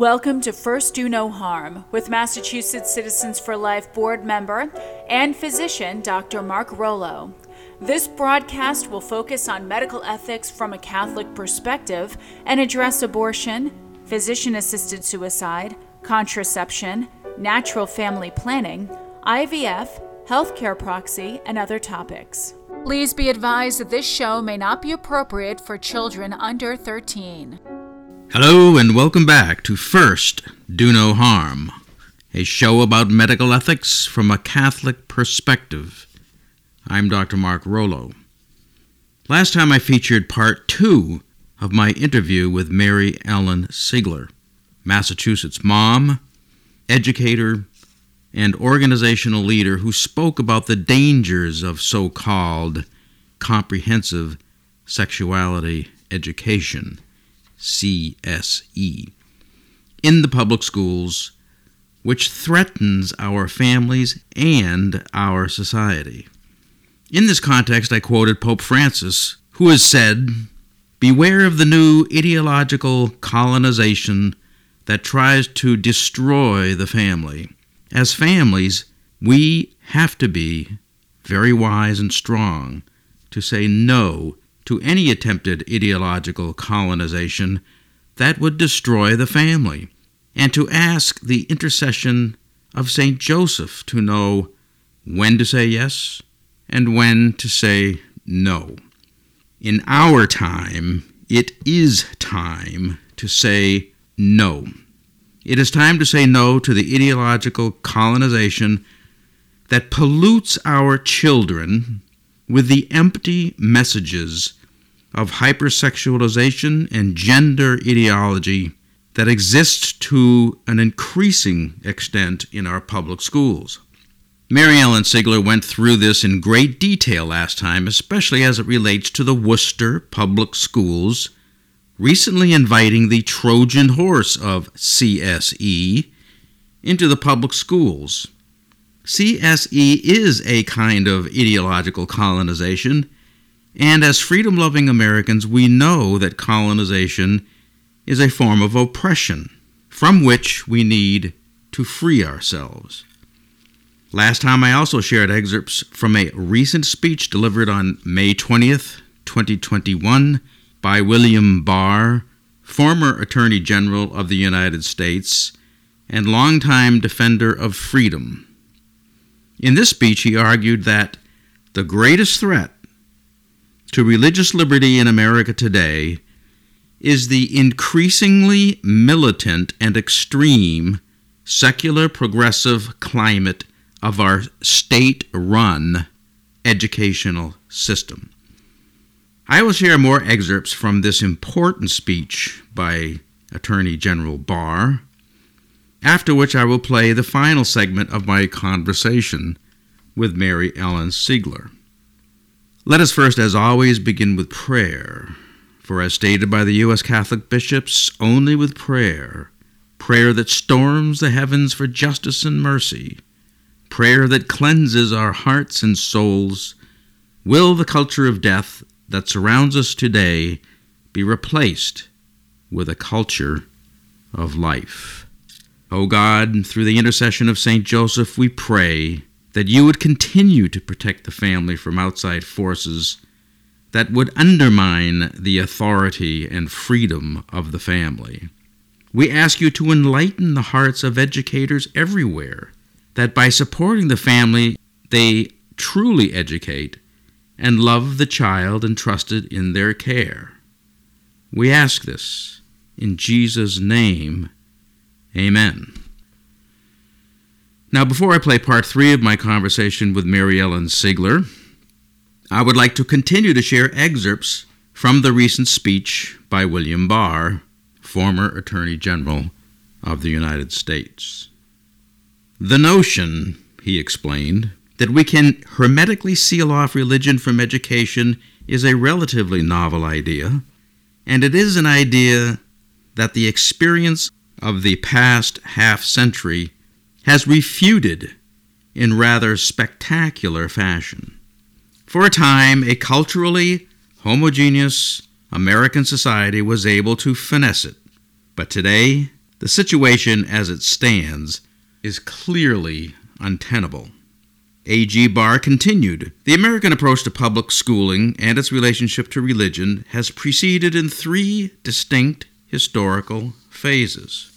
Welcome to First Do No Harm with Massachusetts Citizens for Life board member and physician Dr. Mark Rollo. This broadcast will focus on medical ethics from a Catholic perspective and address abortion, physician assisted suicide, contraception, natural family planning, IVF, healthcare proxy, and other topics. Please be advised that this show may not be appropriate for children under 13. Hello, and welcome back to First Do No Harm, a show about medical ethics from a Catholic perspective. I'm Dr. Mark Rollo. Last time I featured part two of my interview with Mary Ellen Siegler, Massachusetts mom, educator, and organizational leader who spoke about the dangers of so called comprehensive sexuality education CSE, in the public schools, which threatens our families and our society. In this context, I quoted Pope Francis, who has said, Beware of the new ideological colonization that tries to destroy the family. As families, we have to be very wise and strong to say no to any attempted ideological colonization that would destroy the family, and to ask the intercession of St. Joseph to know when to say yes and when to say no. In our time, it is time to say no. It is time to say no to the ideological colonization that pollutes our children with the empty messages of hypersexualization and gender ideology that exists to an increasing extent in our public schools. Mary Ellen Siegler went through this in great detail last time, especially as it relates to the Worcester Public Schools recently inviting the Trojan horse of CSE into the public schools. CSE is a kind of ideological colonization, and as freedom loving Americans, we know that colonization is a form of oppression from which we need to free ourselves. Last time, I also shared excerpts from a recent speech delivered on May 20th, 2021, by William Barr, former Attorney General of the United States and longtime defender of freedom. In this speech, he argued that the greatest threat to religious liberty in America today is the increasingly militant and extreme secular progressive climate of our state run educational system. I will share more excerpts from this important speech by Attorney General Barr after which I will play the final segment of my conversation with Mary Ellen Siegler. Let us first, as always, begin with prayer. For as stated by the U.S. Catholic bishops, only with prayer, prayer that storms the heavens for justice and mercy, prayer that cleanses our hearts and souls, will the culture of death that surrounds us today be replaced with a culture of life. O God, through the intercession of St. Joseph, we pray that you would continue to protect the family from outside forces that would undermine the authority and freedom of the family. We ask you to enlighten the hearts of educators everywhere, that by supporting the family, they truly educate and love the child entrusted in their care. We ask this in Jesus' name. Amen. Now, before I play part three of my conversation with Mary Ellen Siegler, I would like to continue to share excerpts from the recent speech by William Barr, former Attorney General of the United States. The notion, he explained, that we can hermetically seal off religion from education is a relatively novel idea, and it is an idea that the experience of the past half century has refuted in rather spectacular fashion. For a time, a culturally homogeneous American society was able to finesse it, but today The situation as it stands is clearly untenable. A.G. Barr continued The American approach to public schooling and its relationship to religion has proceeded in three distinct historical phases.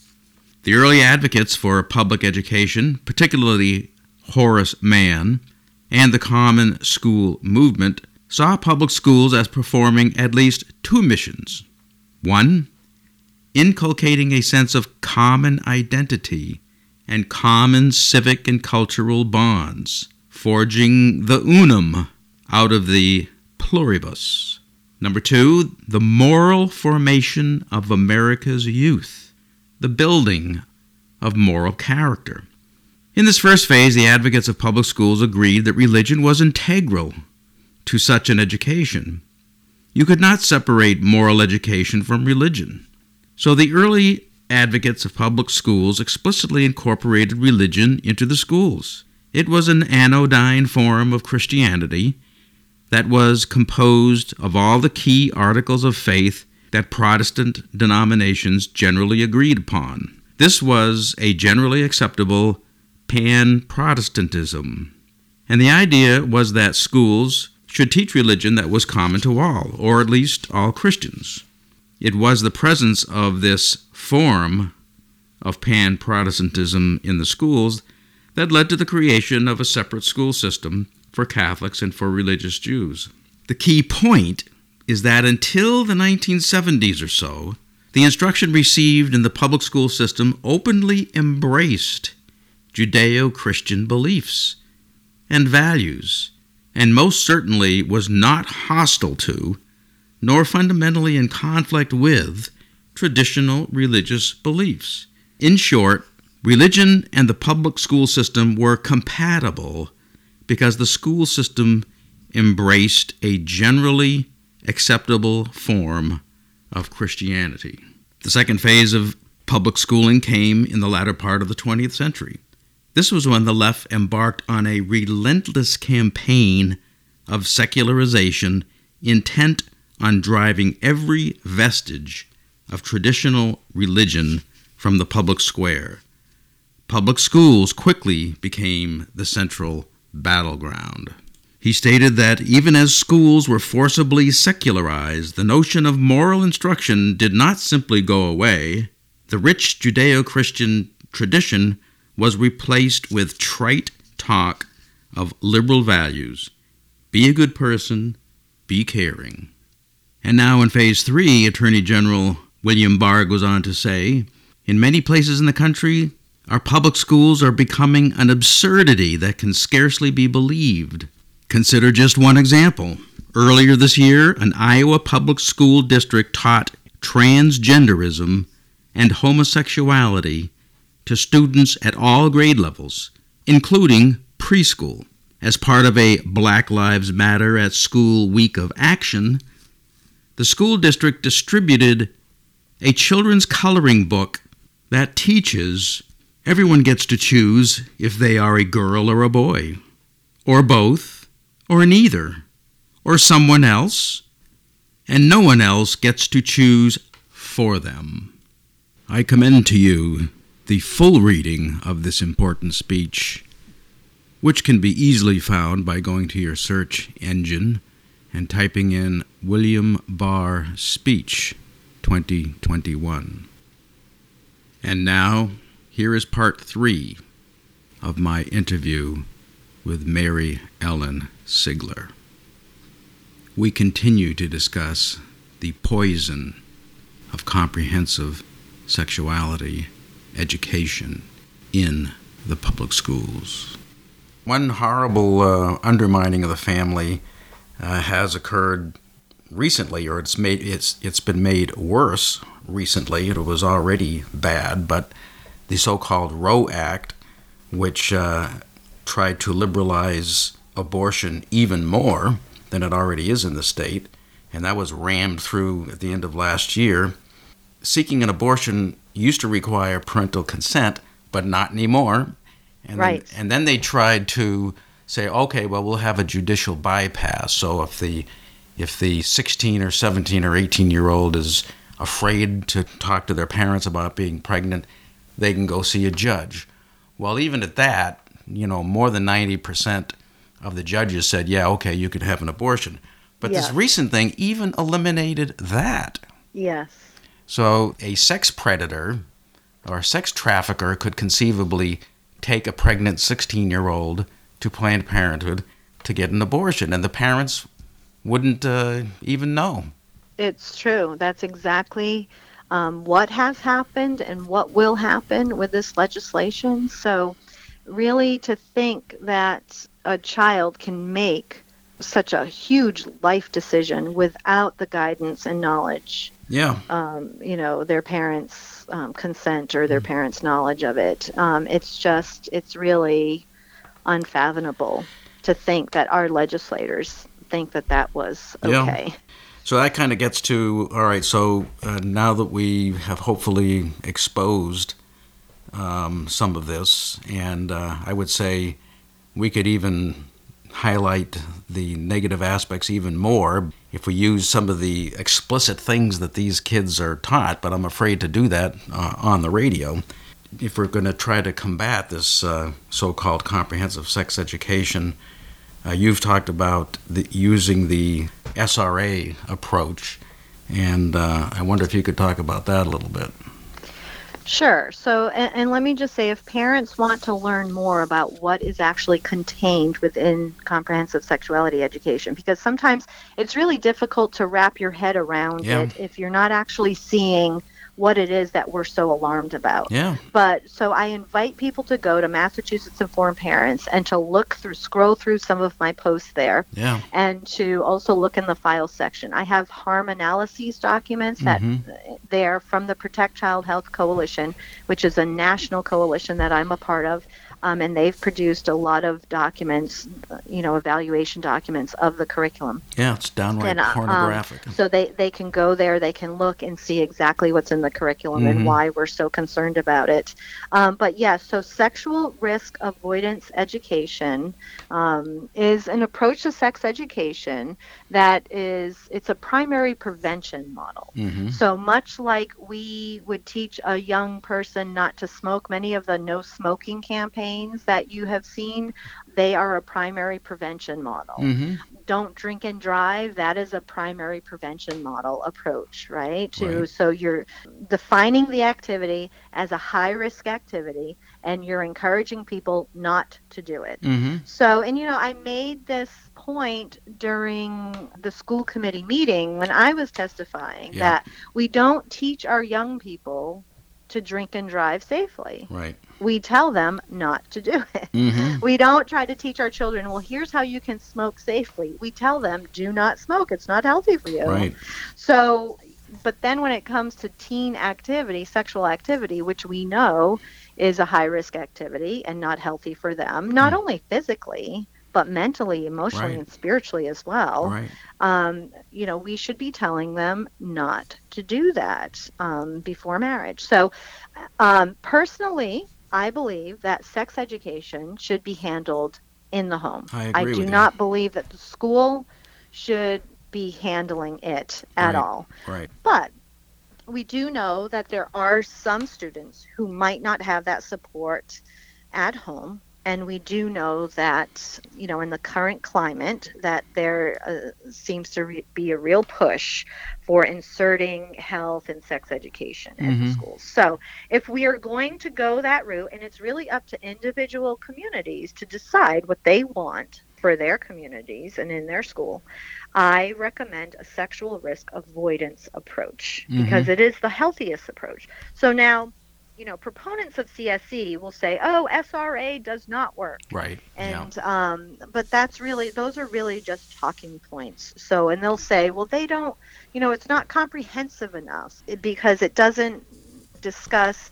The early advocates for public education, particularly Horace Mann, and the Common School movement, saw public schools as performing at least two missions. One, inculcating a sense of common identity and common civic and cultural bonds, forging the unum out of the pluribus. Number two, the moral formation of America's youth, the building of moral character. In this first phase, the advocates of public schools agreed that religion was integral to such an education. You could not separate moral education from religion. So the early advocates of public schools explicitly incorporated religion into the schools. It was an anodyne form of Christianity that was composed of all the key articles of faith that Protestant denominations generally agreed upon. This was a generally acceptable pan Protestantism. And the idea was that schools should teach religion that was common to all, or at least all Christians. It was the presence of this form of pan Protestantism in the schools that led to the creation of a separate school system for Catholics and for religious Jews. The key point is that until the 1970s or so, the instruction received in the public school system openly embraced Judeo Christian beliefs and values, and most certainly was not hostile to nor fundamentally in conflict with traditional religious beliefs. In short, religion and the public school system were compatible because the school system embraced a generally acceptable form of Christianity. The second phase of public schooling came in the latter part of the 20th century. This was when the left embarked on a relentless campaign of secularization intent on driving every vestige of traditional religion from the public square. Public schools quickly became the central battleground. He stated that even as schools were forcibly secularized, the notion of moral instruction did not simply go away. The rich Judeo Christian tradition was replaced with trite talk of liberal values be a good person, be caring. And now in phase three, Attorney General William Barr goes on to say In many places in the country, our public schools are becoming an absurdity that can scarcely be believed. Consider just one example. Earlier this year, an Iowa public school district taught transgenderism and homosexuality to students at all grade levels, including preschool. As part of a Black Lives Matter at School Week of Action, the school district distributed a children's coloring book that teaches everyone gets to choose if they are a girl or a boy, or both, or neither, or someone else, and no one else gets to choose for them. I commend to you the full reading of this important speech, which can be easily found by going to your search engine and typing in William Barr Speech 2021. And now, here is part three of my interview with Mary Ellen Siegler. We continue to discuss the poison of comprehensive sexuality education in the public schools. One horrible uh, undermining of the family uh, has occurred recently, or it's made it's it's been made worse recently. It was already bad, but the so-called Roe Act, which uh, tried to liberalize abortion even more than it already is in the state, and that was rammed through at the end of last year. Seeking an abortion used to require parental consent, but not anymore. And right. Then, and then they tried to say, okay, well, we'll have a judicial bypass. So if the if the 16 or 17 or 18 year old is afraid to talk to their parents about being pregnant, they can go see a judge. Well, even at that, you know, more than 90% of the judges said, yeah, okay, you could have an abortion. But Yes. this recent thing even eliminated that. Yes. So a sex predator or a sex trafficker could conceivably take a pregnant 16 year old to Planned Parenthood to get an abortion, and the parents wouldn't uh, even know. It's true. That's exactly um, what has happened and what will happen with this legislation. So, really, to think that a child can make such a huge life decision without the guidance and knowledge, Yeah, um, you know, their parents' um, consent or their parents' knowledge of it, um, it's just, it's really unfathomable to think that our legislators think that that was Yeah. okay. So that kind of gets to all right. So uh, now that we have hopefully exposed um, some of this, and uh, I would say we could even highlight the negative aspects even more if we use some of the explicit things that these kids are taught. But I'm afraid to do that uh, on the radio. If we're going to try to combat this uh, so-called comprehensive sex education, uh, you've talked about the, using the SRA approach, and uh, I wonder if you could talk about that a little bit. Sure. So, and, and let me just say if parents want to learn more about what is actually contained within comprehensive sexuality education, because sometimes it's really difficult to wrap your head around Yeah. it if you're not actually seeing what it is that we're so alarmed about. Yeah, But so I invite people to go to Massachusetts Informed Parents and to look through, scroll through some of my posts there yeah, and to also look in the file section. I have harm analyses documents that Mhm. there from the Protect Child Health Coalition, which is a national coalition that I'm a part of. Um, and they've produced a lot of documents, you know, evaluation documents of the curriculum. yeah. It's downright And, uh, um, pornographic. So they, they can go there, they can look and see exactly what's in the curriculum Mhm. and why we're so concerned about it. Um, but yes, so sexual risk avoidance education um, is an approach to sex education that is it's a primary prevention model. hmm So much like we would teach a young person not to smoke, many of the no smoking campaigns that you have seen, they are a primary prevention model. Hmm don't drink and drive that is a primary prevention model approach right? To Right. so you're defining the activity as a high risk activity and you're encouraging people not to do it. Hmm so and you know i made this point during the school committee meeting when i was testifying Yeah. that we don't teach our young people to drink and drive safely Right. we tell them not to do it hmm we don't try to teach our children, well, here's how you can smoke safely. We tell them, do not smoke. It's not healthy for you. Right. So, but then when it comes to teen activity, sexual activity, which we know is a high risk activity and not healthy for them, not Mm. only physically, but mentally, emotionally, Right. and spiritually as well Right. um, you know, we should be telling them not to do that um, before marriage. So, um, personally, I believe that sex education should be handled in the home. I agree do with you. not believe that the school should be handling it at Right. all. Right. But we do know that there are some students who might not have that support at home. And we do know that, you know, in the current climate, that there uh, seems to re- be a real push for inserting health and sex education into Mhm. schools. So, if we are going to go that route, and it's really up to individual communities to decide what they want for their communities and in their school, I recommend a sexual risk avoidance approach because it is the healthiest approach. So now, you know, proponents of CSE will say, "Oh, SRA does not work." Right. yeah. And um, but that's really those are really just talking points. So and they'll say, "Well, they don't, you know, it's not comprehensive enough because it doesn't discuss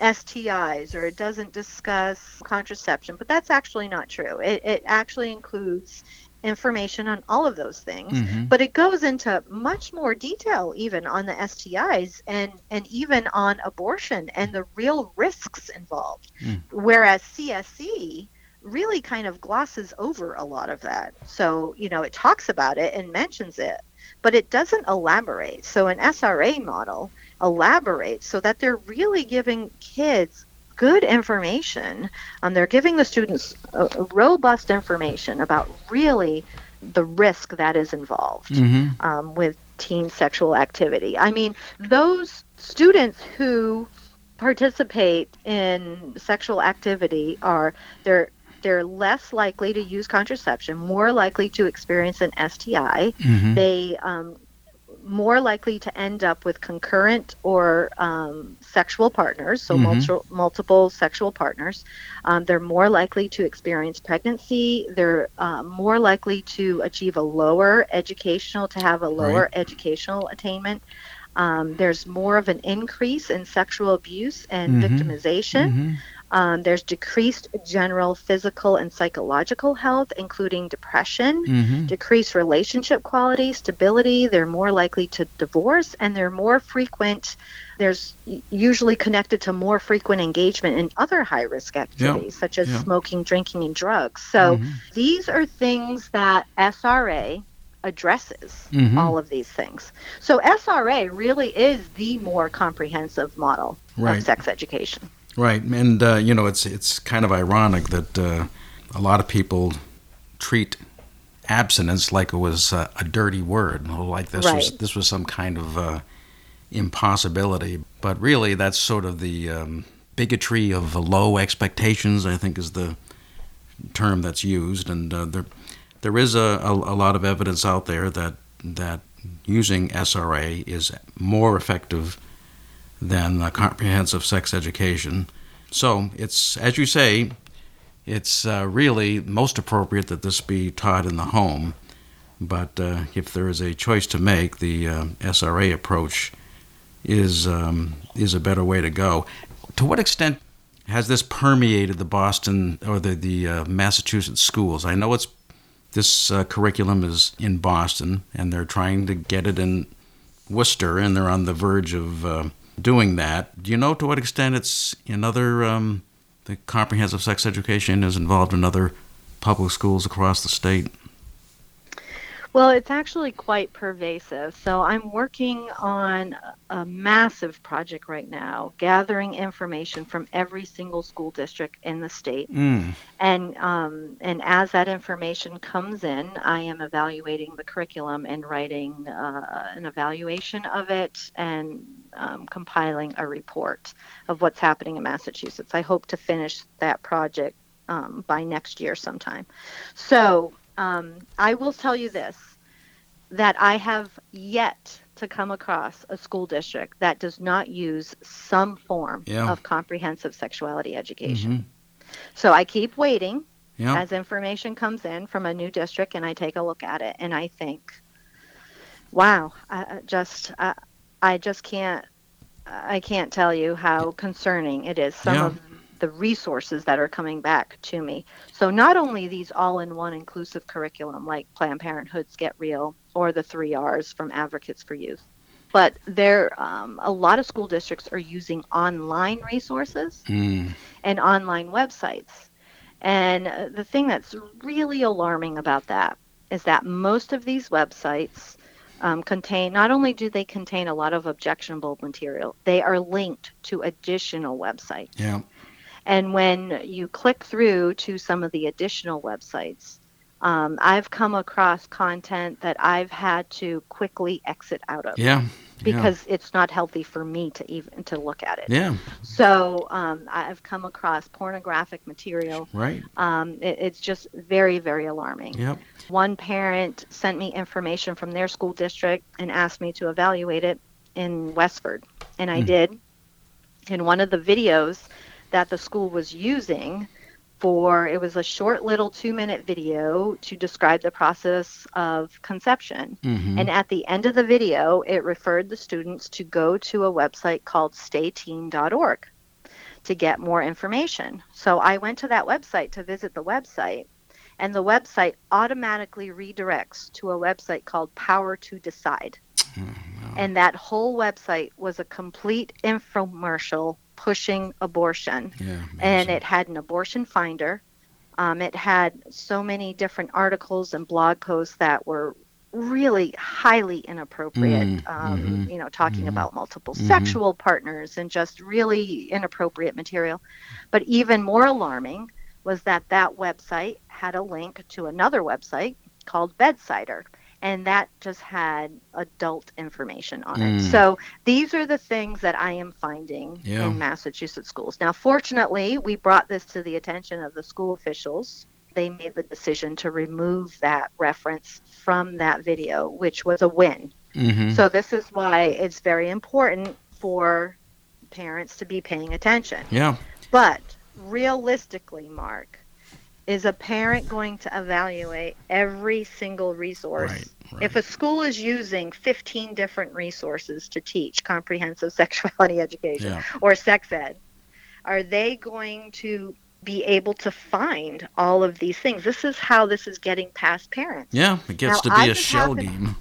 STIs or it doesn't discuss contraception." But that's actually not true. It it actually includes information on all of those things Mhm. but it goes into much more detail even on the STIs and and even on abortion and the real risks involved. Mm. Whereas CSE really kind of glosses over a lot of that. So, you know, it talks about it and mentions it, but it doesn't elaborate. So an SRA model elaborates so that they're really giving kids good information. Um, they're giving the students robust information about really the risk that is involved Mm-hmm. um, with teen sexual activity. I mean, those students who participate in sexual activity are they're they're less likely to use contraception, more likely to experience an STI. Mm-hmm. They um, more likely to end up with concurrent or um, sexual partners, so Mhm. multiple multiple sexual partners. Um, they're more likely to experience pregnancy. They're uh, more likely to achieve a lower educational, to have a lower educational attainment. Um, there's more of an increase in sexual abuse and Mhm. victimization. Mm-hmm. Um, there's decreased general physical and psychological health, including depression, Mm-hmm. decreased relationship quality, stability. They're more likely to divorce, and they're more frequent. There's usually connected to more frequent engagement in other high risk activities, such as yeah. smoking, drinking, and drugs. So Mhm. these are things that SRA addresses Mhm. all of these things. So SRA really is the more comprehensive model Right. of sex education. Right, and uh, you know it's it's kind of ironic that uh, a lot of people treat abstinence like it was uh, a dirty word, like this was this was some kind of uh, impossibility. But really, that's sort of the um, bigotry of low expectations. I think is the term that's used, and uh, there there is a, a, a lot of evidence out there that that using SRA is more effective than comprehensive sex education. So it's, as you say, it's uh, really most appropriate that this be taught in the home. But uh, if there is a choice to make, the uh, SRA approach is um, is a better way to go. To what extent has this permeated the Boston or the the uh, Massachusetts schools? I know it's this uh, curriculum is in Boston, and they're trying to get it in Worcester, and they're on the verge of doing that. Do you know to what extent it's another um, the comprehensive sex education is involved in other public schools across the state? Well, it's actually quite pervasive. So I'm working on a massive project right now, gathering information from every single school district in the state. Mm. And um, and as that information comes in, I am evaluating the curriculum and writing uh, an evaluation of it and um, compiling a report of what's happening in Massachusetts. I hope to finish that project um, by next year sometime. So um, I will tell you this that I have yet to come across a school district that does not use some form Yeah. of comprehensive sexuality education. So I keep waiting Yeah. as information comes in from a new district and I take a look at it and I think, wow, I I just I, I just can't I can't tell you how concerning it is. Some Yeah. of the resources that are coming back to me. So not only these all-in-one inclusive curriculum like Planned Parenthood's Get Real or the three R's from Advocates for Youth, but there um, a lot of school districts are using online resources Mm. and online websites. And uh, the thing that's really alarming about that is that most of these websites um, contain, not only do they contain a lot of objectionable material, they are linked to additional websites. Yeah. And when you click through to some of the additional websites, um, I've come across content that I've had to quickly exit out of Yeah. Because it's not healthy for me to even to look at it. Yeah. So um, I've come across pornographic material. Right. Um, it, it's just very, very alarming. Yep. One parent sent me information from their school district and asked me to evaluate it in Westford, and I Hmm. did. In one of the videos that the school was using for it was a short little two minute video to describe the process of conception Mm-hmm. and at the end of the video, it referred the students to go to a website called stayteen.org to get more information. So I went to that website to visit the website, and the website automatically redirects to a website called Power to Decide. And that whole website was a complete infomercial pushing abortion yeah. and it had an abortion finder. Um, it had so many different articles and blog posts that were really highly inappropriate, Mm, um, mhm, you know, talking mhm, about multiple mhm. sexual partners and just really inappropriate material. But even more alarming was that that website had a link to another website called Bedsider. And that just had adult information on it. Mm. So these are the things that I am finding Yeah. in Massachusetts schools. Now, fortunately, we brought this to the attention of the school officials. They made the decision to remove that reference from that video, which was a win. hmm So, this is why it's very important for parents to be paying attention. yeah. But realistically, Mark, is a parent going to evaluate every single resource? Right. right. If a school is using 15 different resources to teach comprehensive sexuality education yeah. or sex ed, are they going to be able to find all of these things? This is how this is getting past parents. Yeah. It gets Now, to be I a shell game.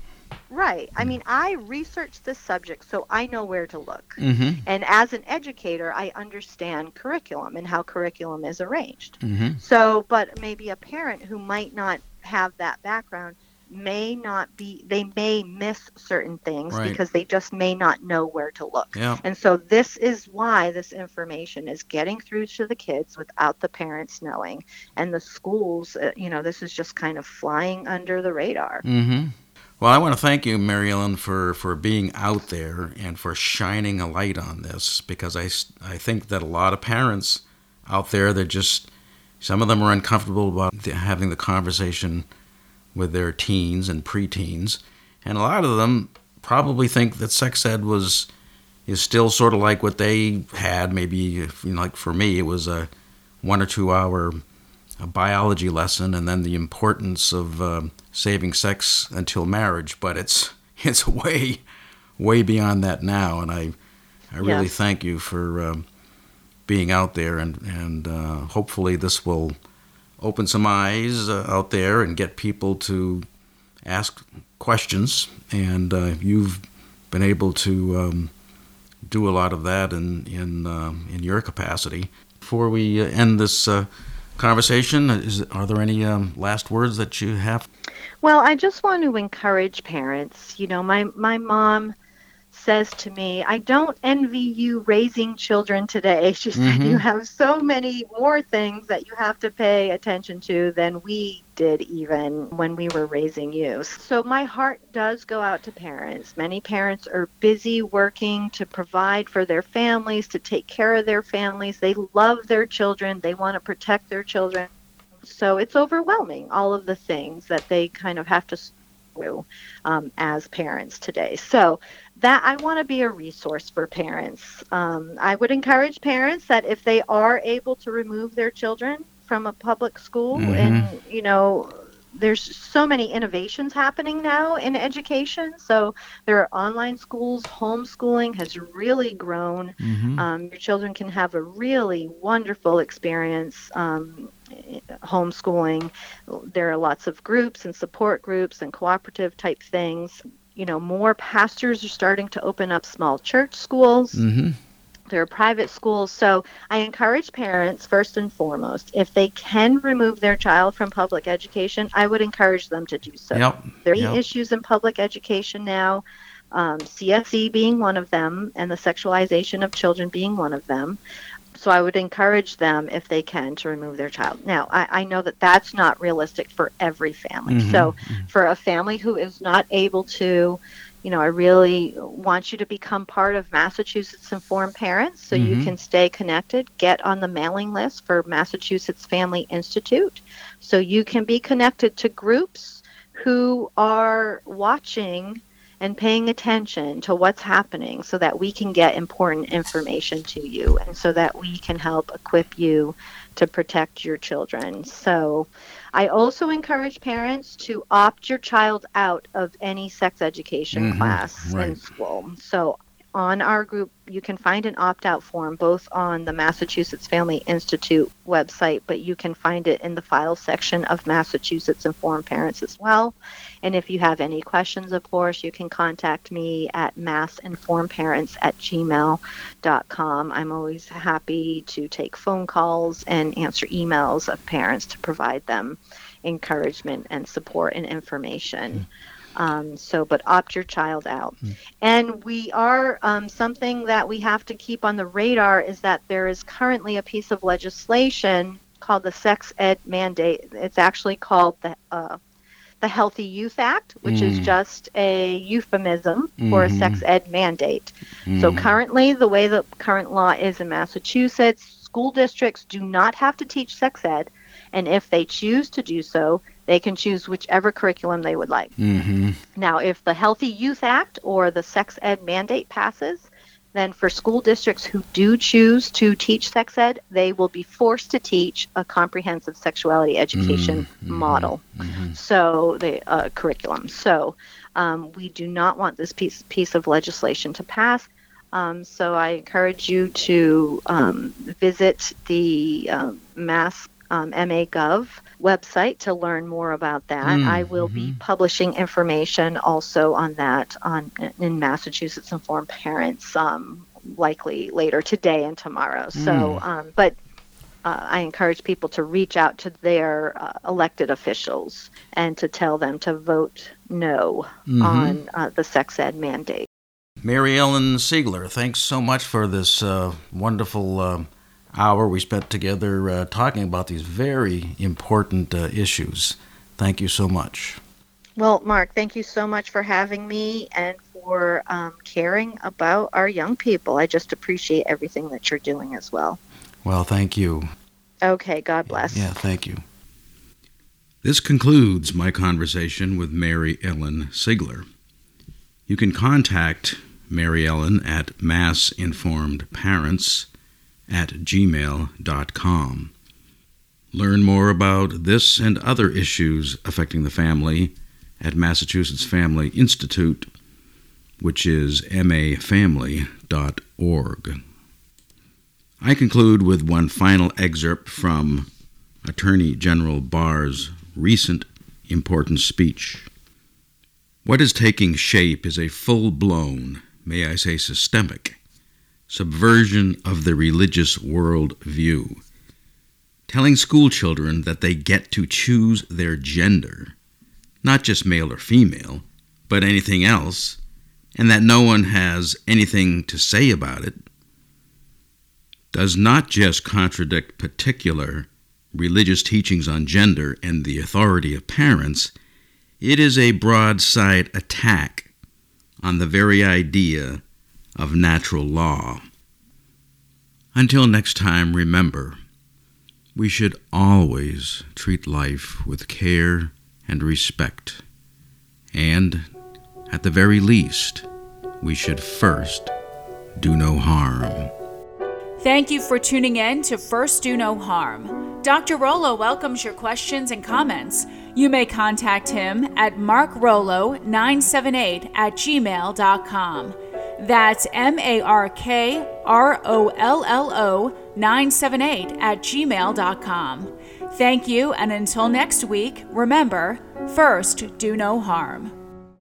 Right. I mean, I researched this subject so I know where to look. hmm And as an educator, I understand curriculum and how curriculum is arranged. hmm So, but maybe a parent who might not have that background may not be, they may miss certain things Right. because they just may not know where to look. Yeah. And so, this is why this information is getting through to the kids without the parents knowing. And the schools, uh, you know, this is just kind of flying under the radar. hmm Well, I want to thank you, Mary Ellen, for, for being out there and for shining a light on this because I, I think that a lot of parents out there they're just, some of them are uncomfortable about having the conversation with their teens and preteens. And a lot of them probably think that sex ed was is still sort of like what they had. Maybe, you know, like for me, it was a one or two hour biology lesson and then the importance of um, saving sex until marriage. But it's it's way way beyond that now, and I I really Yes. thank you for um, being out there and and uh, hopefully this will open some eyes uh, out there and get people to ask questions. And uh, you've been able to um, do a lot of that in in um in your capacity. Before we uh, end this uh, conversation, is, are there any um, last words that you have? Well, I just want to encourage parents. You know, my my mom says to me, "I don't envy you raising children today." She said, Mhm. "You have so many more things that you have to pay attention to than we did even when we were raising you." So my heart does go out to parents. Many parents are busy working to provide for their families, to take care of their families. They love their children. They want to protect their children. So it's overwhelming, all of the things that they kind of have to through um, as parents today. So that I want to be a resource for parents. Um, I would encourage parents that if they are able to remove their children from a public school, Mhm. and you know, there's so many innovations happening now in education. So there are online schools, homeschooling has really grown. Mm-hmm. Um, your children can have a really wonderful experience um, homeschooling. There are lots of groups and support groups and cooperative type things. You know, more pastors are starting to open up small church schools. mm-hmm. There are private schools. So I encourage parents, first and foremost, if they can remove their child from public education, I would encourage them to do so. Yep. There are Yep. issues in public education now, um, CSE being one of them, and the sexualization of children being one of them. So I would encourage them, if they can, to remove their child. Now, I, I know that that's not realistic for every family. Mhm. So for a family who is not able to, you know, I really want you to become part of Massachusetts Informed Parents so you Mhm. can stay connected. Get on the mailing list for Massachusetts Family Institute so you can be connected to groups who are watching and paying attention to what's happening so that we can get important information to you and so that we can help equip you to protect your children. So I also encourage parents to opt your child out of any sex education Mhm, class in school. So on our group, you can find an opt out form both on the Massachusetts Family Institute website, but you can find it in the file section of Massachusetts Informed Parents as well. And if you have any questions, of course, you can contact me at massinformedparents at gmail.com. I'm always happy to take phone calls and answer emails of parents to provide them encouragement and support and information. Um, so, but opt your child out. Mm. And we are um, something that we have to keep on the radar is that there is currently a piece of legislation called the Sex Ed Mandate. It's actually called the uh, the Healthy Youth Act, which mm. is just a euphemism mm-hmm. for a sex ed mandate. Mm. So currently, the way the current law is in Massachusetts, school districts do not have to teach sex ed, and if they choose to do so, they can choose whichever curriculum they would like. Mm-hmm. Now, if the Healthy Youth Act or the sex ed mandate passes, then for school districts who do choose to teach sex ed, they will be forced to teach a comprehensive sexuality education mm-hmm. model. Mm-hmm. So the uh, curriculum. So um, we do not want this piece piece of legislation to pass. Um, so I encourage you to um, visit the uh, Mass um, MA.gov website to learn more about that. Mm, I will mm-hmm. be publishing information also on that on in Massachusetts Informed Parents, um, likely later today and tomorrow. Mm. So, um, but uh, I encourage people to reach out to their uh, elected officials and to tell them to vote no mm-hmm. on uh, the sex ed mandate. Mary Ellen Siegler, thanks so much for this uh, wonderful uh, hour we spent together uh, talking about these very important uh, issues. Thank you so much. Well, Mark, thank you so much for having me and for um, caring about our young people. I just appreciate everything that you're doing as well. Well, thank you. Okay, God bless. Yeah, thank you. This concludes my conversation with Mary Ellen Siegler. You can contact Mary Ellen at Mass Informed Parents at gmail.com. Learn more about this and other issues affecting the family at Massachusetts Family Institute, which is mafamily.org. I conclude with one final excerpt from Attorney General Barr's recent important speech. What is taking shape is a full blown, may I say systemic, subversion of the religious world view, telling schoolchildren that they get to choose their gender, not just male or female, but anything else, and that no one has anything to say about it, does not just contradict particular religious teachings on gender and the authority of parents, it is a broadside attack on the very idea of natural law. Until next time, remember, we should always treat life with care and respect. And, at the very least, we should first do no harm. Thank you for tuning in to First Do No Harm. Dr. Rollo welcomes your questions and comments. You may contact him at markrollo978 at gmail.com. That's M A R K R O L L O 978 at gmail.com. Thank you, and until next week, remember first, do no harm.